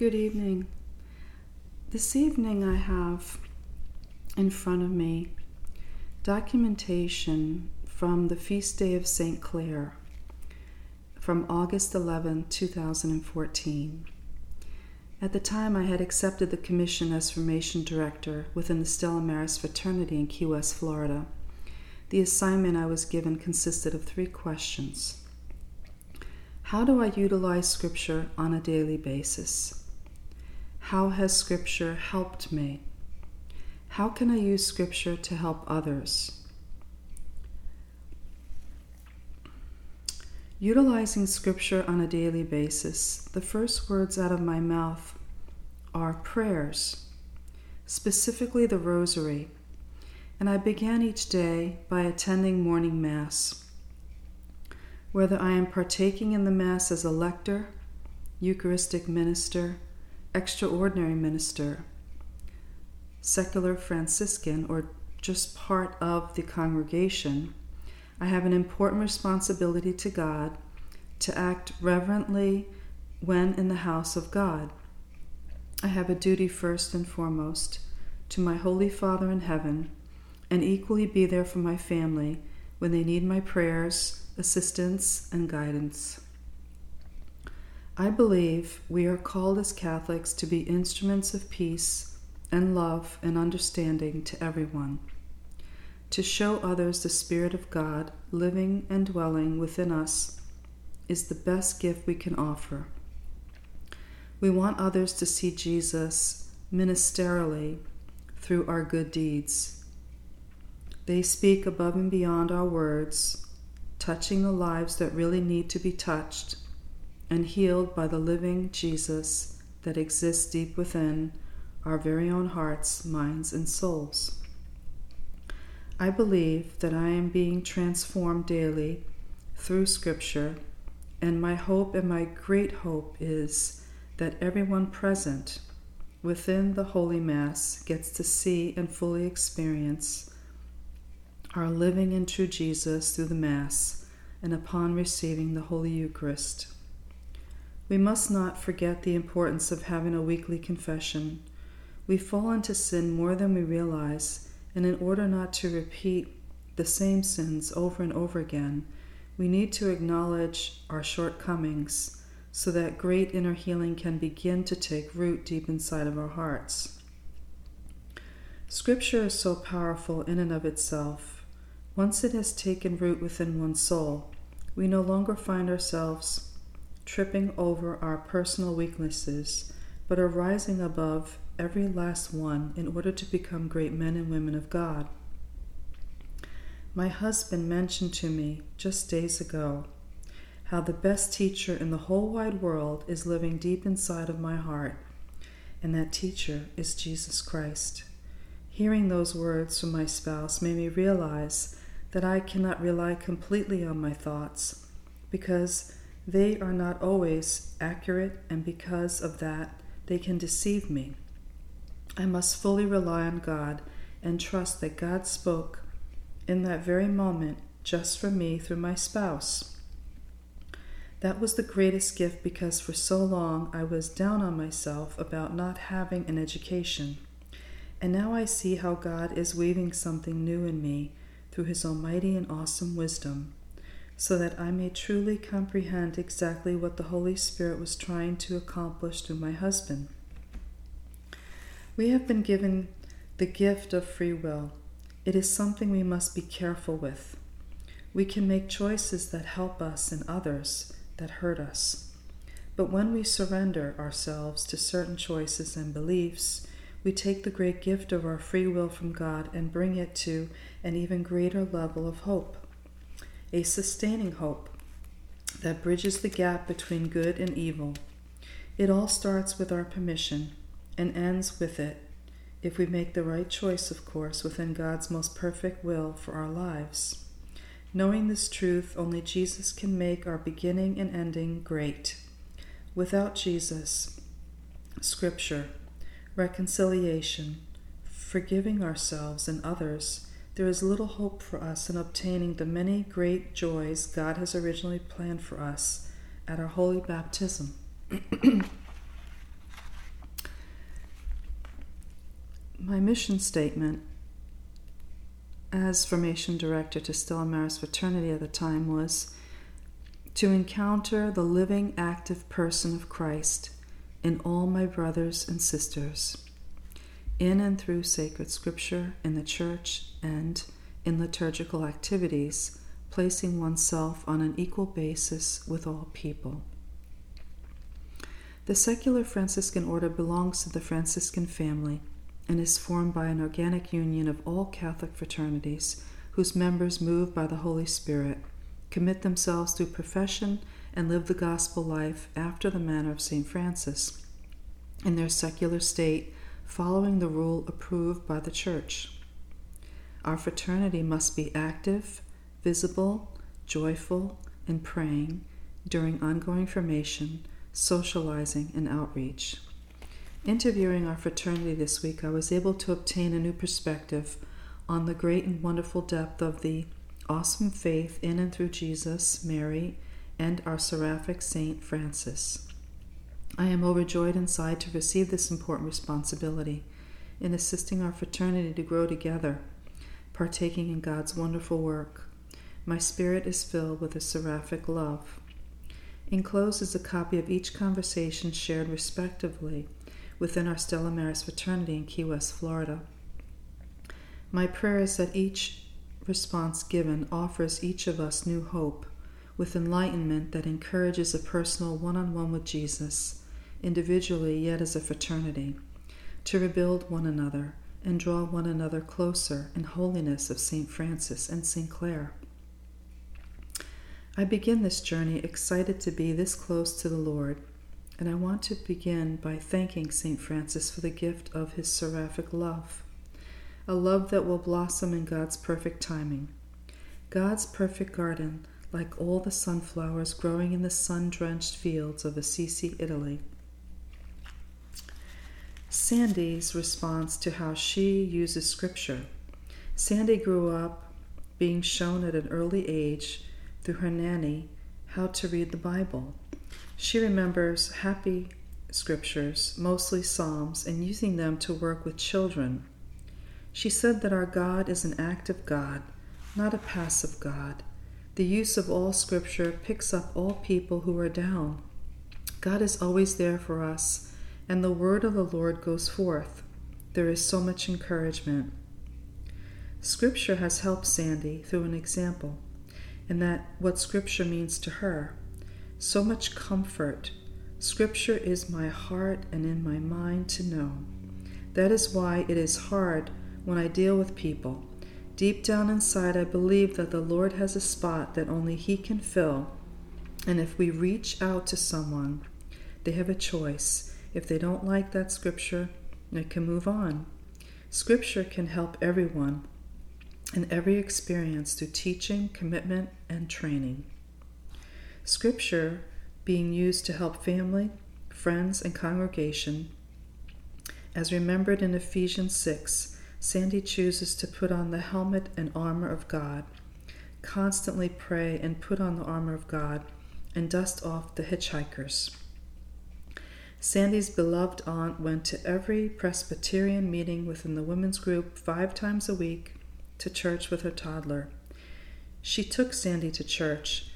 Good evening. This evening I have in front of me documentation from the feast day of St. Clare from August 11, 2014. At the time, I had accepted the commission as formation director within the Stella Maris fraternity in Key West, Florida. The assignment I was given consisted of three questions How do I utilize Scripture on a daily basis? How has Scripture helped me? How can I use Scripture to help others? Utilizing Scripture on a daily basis, the first words out of my mouth are prayers, specifically the Rosary, and I began each day by attending morning Mass. Whether I am partaking in the Mass as a lector, Eucharistic minister, extraordinary minister, secular Franciscan, or just part of the congregation, I have an important responsibility to God to act reverently when in the house of God. I have a duty first and foremost to my Holy Father in heaven, and equally be there for my family when they need my prayers, assistance, and guidance. I believe we are called as Catholics to be instruments of peace and love and understanding to everyone to show others the Spirit of God living and dwelling within us is the best gift we can offer. We want others to see Jesus ministerially through our good deeds. They speak above and beyond our words, touching the lives that really need to be touched and healed by the living Jesus that exists deep within our very own hearts, minds, and souls. I believe that I am being transformed daily through Scripture, and my hope and my great hope is that everyone present within the Holy Mass gets to see and fully experience our living and true Jesus through the Mass and upon receiving the Holy Eucharist. We must not forget the importance of having a weekly confession. We fall into sin more than we realize and in order not to repeat the same sins over and over again, we need to acknowledge our shortcomings so that great inner healing can begin to take root deep inside of our hearts. Scripture is so powerful in and of itself. Once it has taken root within one's soul, we no longer find ourselves tripping over our personal weaknesses, but are rising above every last one in order to become great men and women of God. My husband mentioned to me just days ago how the best teacher in the whole wide world is living deep inside of my heart, and that teacher is Jesus Christ. Hearing those words from my spouse made me realize that I cannot rely completely on my thoughts because they are not always accurate, and because of that, they can deceive me. I must fully rely on God and trust that God spoke in that very moment just for me through my spouse. That was the greatest gift because for so long I was down on myself about not having an education. And now I see how God is weaving something new in me through His almighty and awesome wisdom, so that I may truly comprehend exactly what the Holy Spirit was trying to accomplish through my husband. We have been given the gift of free will. It is something we must be careful with. We can make choices that help us and others that hurt us. But when we surrender ourselves to certain choices and beliefs, we take the great gift of our free will from God and bring it to an even greater level of hope, a sustaining hope that bridges the gap between good and evil. It all starts with our permission and ends with it, if we make the right choice, of course, within God's most perfect will for our lives. Knowing this truth, only Jesus can make our beginning and ending great. Without Jesus, Scripture, reconciliation, forgiving ourselves and others, there is little hope for us in obtaining the many great joys God has originally planned for us at our holy baptism. My mission statement as formation director to Stella Maris Fraternity at the time was to encounter the living, active person of Christ in all my brothers and sisters in and through sacred scripture, in the church, and in liturgical activities, placing oneself on an equal basis with all people. The secular Franciscan order belongs to the Franciscan family and is formed by an organic union of all Catholic fraternities whose members, moved by the Holy Spirit, commit themselves to profession and live the gospel life after the manner of St. Francis in their secular state, following the rule approved by the Church. Our fraternity must be active, visible, joyful, and praying during ongoing formation, socializing, and outreach. Interviewing our fraternity this week, I was able to obtain a new perspective on the great and wonderful depth of the awesome faith in and through Jesus, Mary, and our seraphic Saint Francis. I am overjoyed inside to receive this important responsibility in assisting our fraternity to grow together, partaking in God's wonderful work. My spirit is filled with a seraphic love. Enclosed is a copy of each conversation shared respectively within our Stella Maris fraternity in Key West, Florida. My prayer is that each response given offers each of us new hope with enlightenment that encourages a personal one on one with Jesus, individually yet as a fraternity, to rebuild one another and draw one another closer in holiness of St. Francis and St. Clare. I begin this journey excited to be this close to the Lord, and I want to begin by thanking St. Francis for the gift of his seraphic love, a love that will blossom in God's perfect timing. God's perfect garden like all the sunflowers growing in the sun drenched fields of Assisi, Italy. Sandy's response to how she uses scripture. Sandy grew up being shown at an early age through her nanny how to read the Bible. She remembers happy scriptures, mostly Psalms, and using them to work with children. She said that our God is an active God, not a passive God. The use of all scripture picks up all people who are down. God is always there for us, and the word of the Lord goes forth. There is so much encouragement. Scripture has helped Sandy through an example, and that what Scripture means to her. So much comfort. Scripture is my heart and in my mind to know. That is why it is hard when I deal with people Deep down inside, I believe that the Lord has a spot that only He can fill. And if we reach out to someone, they have a choice. If they don't like that scripture, they can move on. Scripture can help everyone in every experience through teaching, commitment, and training. Scripture being used to help family, friends, and congregation, as remembered in Ephesians 6 Sandy chooses to put on the helmet and armor of God, constantly pray and put on the armor of God, and dust off the hitchhikers. Sandy's beloved aunt went to every Presbyterian meeting within the women's group five times a week to church with her toddler. She took Sandy to church,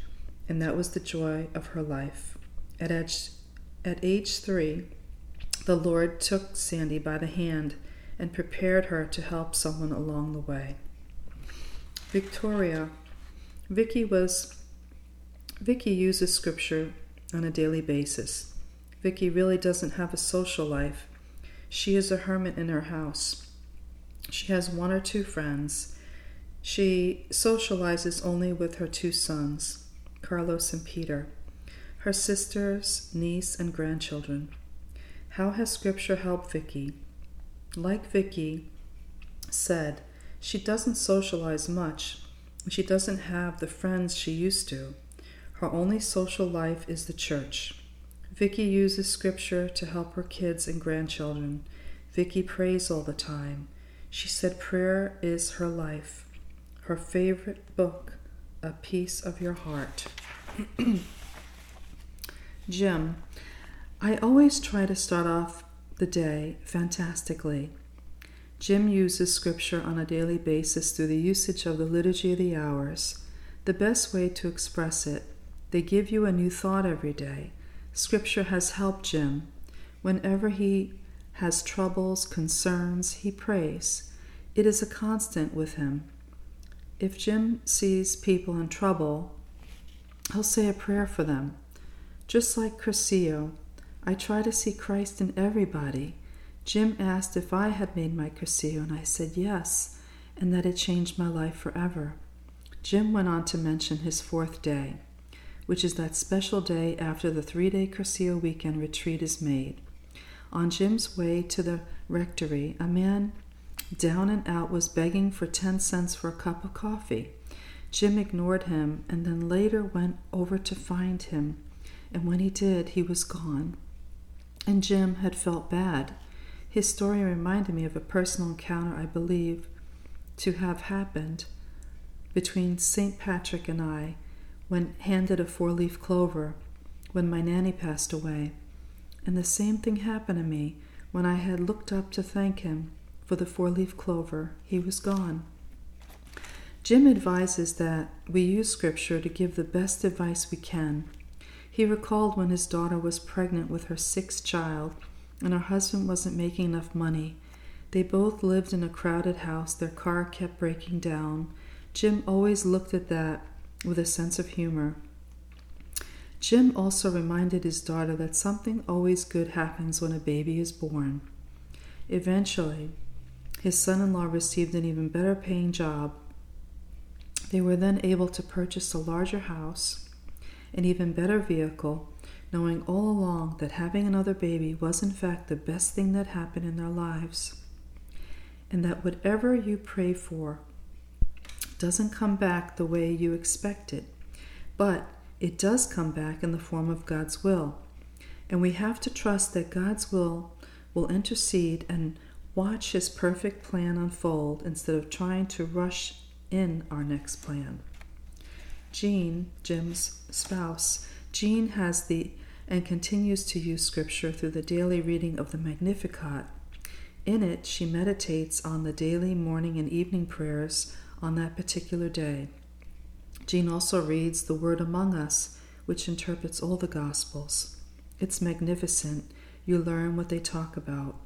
and that was the joy of her life. At age, at age three, the Lord took Sandy by the hand and prepared her to help someone along the way. Victoria. Vicky was Vicky uses scripture on a daily basis. Vicky really doesn't have a social life. She is a hermit in her house. She has one or two friends. She socializes only with her two sons, Carlos and Peter, her sisters, niece, and grandchildren. How has scripture helped Vicky? like Vicky said, she doesn't socialize much. She doesn't have the friends she used to. Her only social life is the church. Vicky uses scripture to help her kids and grandchildren. Vicky prays all the time. She said prayer is her life. Her favorite book, A Piece of Your Heart. Jim, I always try to start off the day fantastically. Jim uses scripture on a daily basis through the usage of the Liturgy of the Hours. The best way to express it, they give you a new thought every day. Scripture has helped Jim. Whenever he has troubles, concerns, he prays. It is a constant with him. If Jim sees people in trouble, he'll say a prayer for them. Just like Cursillo, I try to see Christ in everybody. Jim asked if I had made my Cursillo, and I said yes, and that it changed my life forever. Jim went on to mention his fourth day, which is that special day after the three day Cursillo weekend retreat is made. On Jim's way to the rectory, a man down and out was begging for 10 cents for a cup of coffee. Jim ignored him and then later went over to find him, and when he did, he was gone. And Jim had felt bad. His story reminded me of a personal encounter I believe to have happened between St. Patrick and I when handed a four leaf clover when my nanny passed away. And the same thing happened to me when I had looked up to thank him for the four leaf clover. He was gone. Jim advises that we use Scripture to give the best advice we can. He recalled when his daughter was pregnant with her sixth child and her husband wasn't making enough money. They both lived in a crowded house. Their car kept breaking down. Jim always looked at that with a sense of humor. Jim also reminded his daughter that something always good happens when a baby is born. Eventually, his son in law received an even better paying job. They were then able to purchase a larger house, an even better vehicle, knowing all along that having another baby was in fact the best thing that happened in their lives, and that whatever you pray for doesn't come back the way you expect it, but it does come back in the form of God's will. And we have to trust that God's will will intercede and watch His perfect plan unfold instead of trying to rush in our next plan. Jean, Jim's spouse, Jean has the and continues to use Scripture through the daily reading of the Magnificat. In it, she meditates on the daily morning and evening prayers on that particular day. Jean also reads The Word Among Us, which interprets all the Gospels. It's magnificent. You learn what they talk about.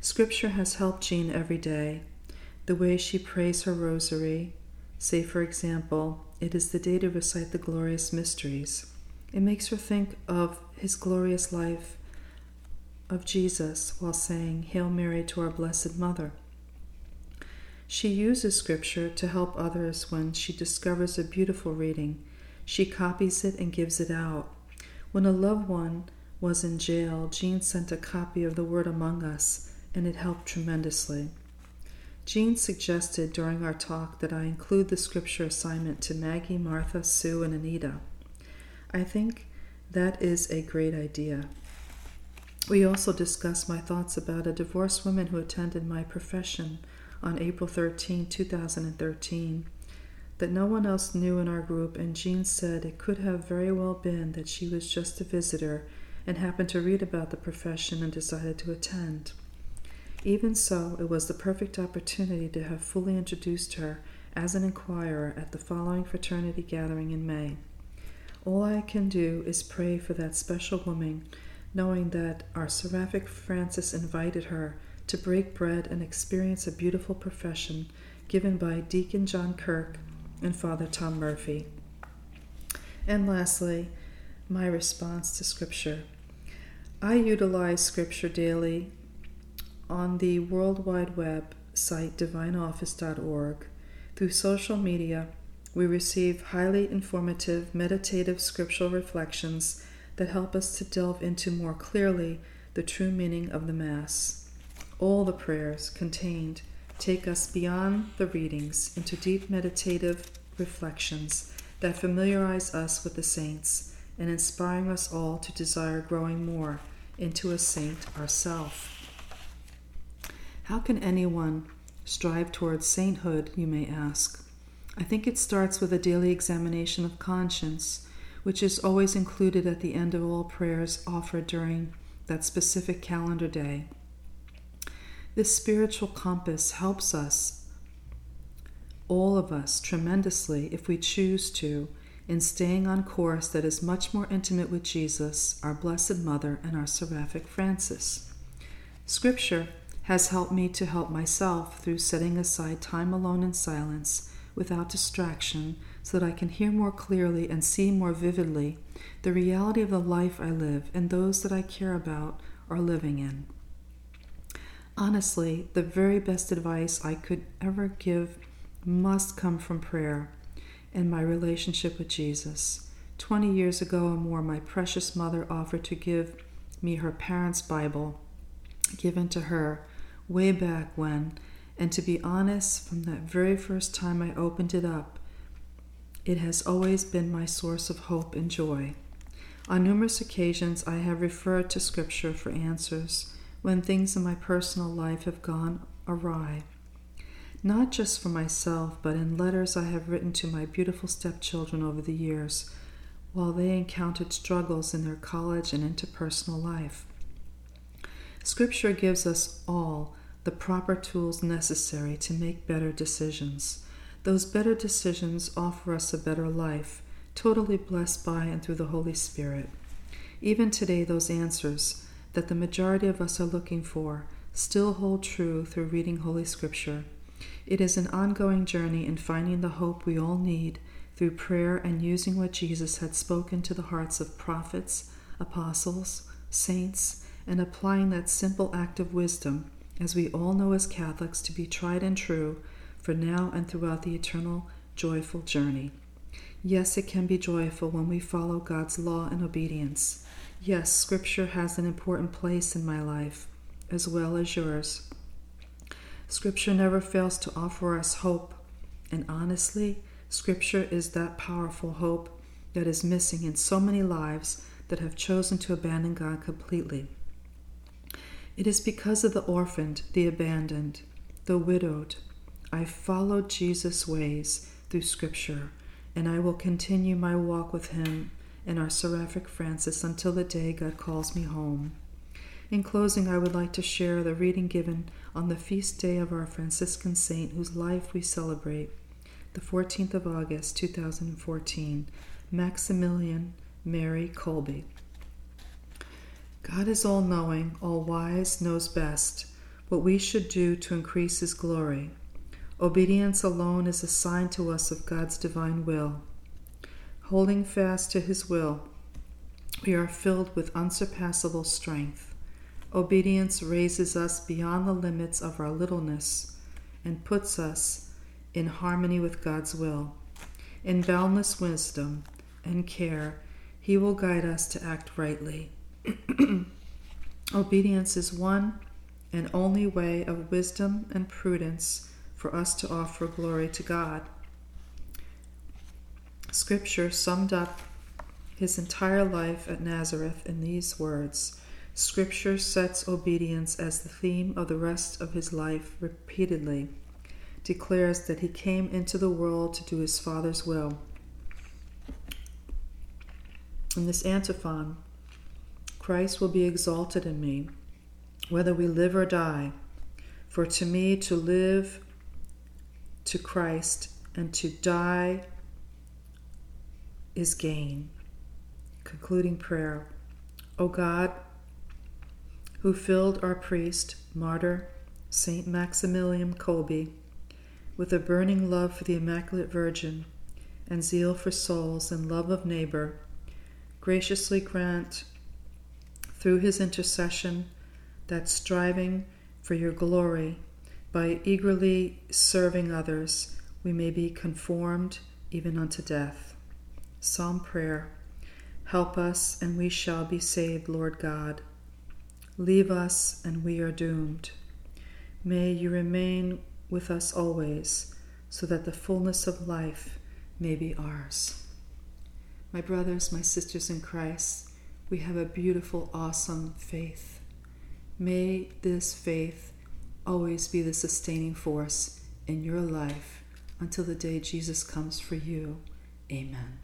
Scripture has helped Jean every day. The way she prays her rosary, say, for example, it is the day to recite the glorious mysteries. It makes her think of his glorious life of Jesus while saying, Hail Mary to our Blessed Mother. She uses scripture to help others when she discovers a beautiful reading. She copies it and gives it out. When a loved one was in jail, Jean sent a copy of The Word Among Us, and it helped tremendously. Jean suggested during our talk that I include the scripture assignment to Maggie, Martha, Sue, and Anita. I think that is a great idea. We also discussed my thoughts about a divorced woman who attended my profession on April 13, 2013, that no one else knew in our group, and Jean said it could have very well been that she was just a visitor and happened to read about the profession and decided to attend. Even so, it was the perfect opportunity to have fully introduced her as an inquirer at the following fraternity gathering in May. All I can do is pray for that special woman, knowing that our Seraphic Francis invited her to break bread and experience a beautiful profession given by Deacon John Kirk and Father Tom Murphy. And lastly, my response to Scripture. I utilize Scripture daily on the World Wide Web site divineoffice.org, through social media, we receive highly informative, meditative scriptural reflections that help us to delve into more clearly the true meaning of the Mass. All the prayers contained take us beyond the readings into deep meditative reflections that familiarize us with the saints and inspiring us all to desire growing more into a saint ourselves. How can anyone strive towards sainthood, you may ask? I think it starts with a daily examination of conscience, which is always included at the end of all prayers offered during that specific calendar day. This spiritual compass helps us, all of us, tremendously if we choose to, in staying on course that is much more intimate with Jesus, our Blessed Mother, and our Seraphic Francis. Scripture has helped me to help myself through setting aside time alone in silence without distraction so that I can hear more clearly and see more vividly the reality of the life I live and those that I care about are living in. Honestly, the very best advice I could ever give must come from prayer and my relationship with Jesus. Twenty years ago or more, my precious mother offered to give me her parents' Bible, given to her way back when, and to be honest, from that very first time I opened it up, it has always been my source of hope and joy. On numerous occasions, I have referred to Scripture for answers when things in my personal life have gone awry. Not just for myself, but in letters I have written to my beautiful stepchildren over the years while they encountered struggles in their college and interpersonal life. Scripture gives us all the proper tools necessary to make better decisions. Those better decisions offer us a better life, totally blessed by and through the Holy Spirit. Even today, those answers that the majority of us are looking for still hold true through reading Holy Scripture. It is an ongoing journey in finding the hope we all need through prayer and using what Jesus had spoken to the hearts of prophets, apostles, saints, and applying that simple act of wisdom, as we all know as Catholics, to be tried and true for now and throughout the eternal joyful journey. Yes, it can be joyful when we follow God's law and obedience. Yes, Scripture has an important place in my life, as well as yours. Scripture never fails to offer us hope, and honestly, Scripture is that powerful hope that is missing in so many lives that have chosen to abandon God completely. It is because of the orphaned, the abandoned, the widowed. I followed Jesus' ways through Scripture, and I will continue my walk with Him and our Seraphic Francis until the day God calls me home. In closing, I would like to share the reading given on the feast day of our Franciscan saint whose life we celebrate, the 14th of August 2014, Maximilian Mary Kolbe. God is all knowing, all wise, knows best what we should do to increase His glory. Obedience alone is a sign to us of God's divine will. Holding fast to His will, we are filled with unsurpassable strength. Obedience raises us beyond the limits of our littleness and puts us in harmony with God's will. In boundless wisdom and care, He will guide us to act rightly. Obedience is one and only way of wisdom and prudence for us to offer glory to God. Scripture summed up his entire life at Nazareth in these words Scripture sets obedience as the theme of the rest of his life repeatedly, declares that he came into the world to do his Father's will. In this antiphon, Christ will be exalted in me, whether we live or die. For to me to live to Christ and to die is gain. Concluding prayer. O God, who filled our priest, martyr, Saint Maximilian Kolbe, with a burning love for the Immaculate Virgin and zeal for souls and love of neighbor, graciously grant through his intercession that striving for your glory by eagerly serving others we may be conformed even unto death. Psalm Prayer Help us, and we shall be saved, Lord God. Leave us, and we are doomed. May you remain with us always, so that the fullness of life may be ours. My brothers, my sisters in Christ, we have a beautiful, awesome faith. May this faith always be the sustaining force in your life until the day Jesus comes for you. Amen.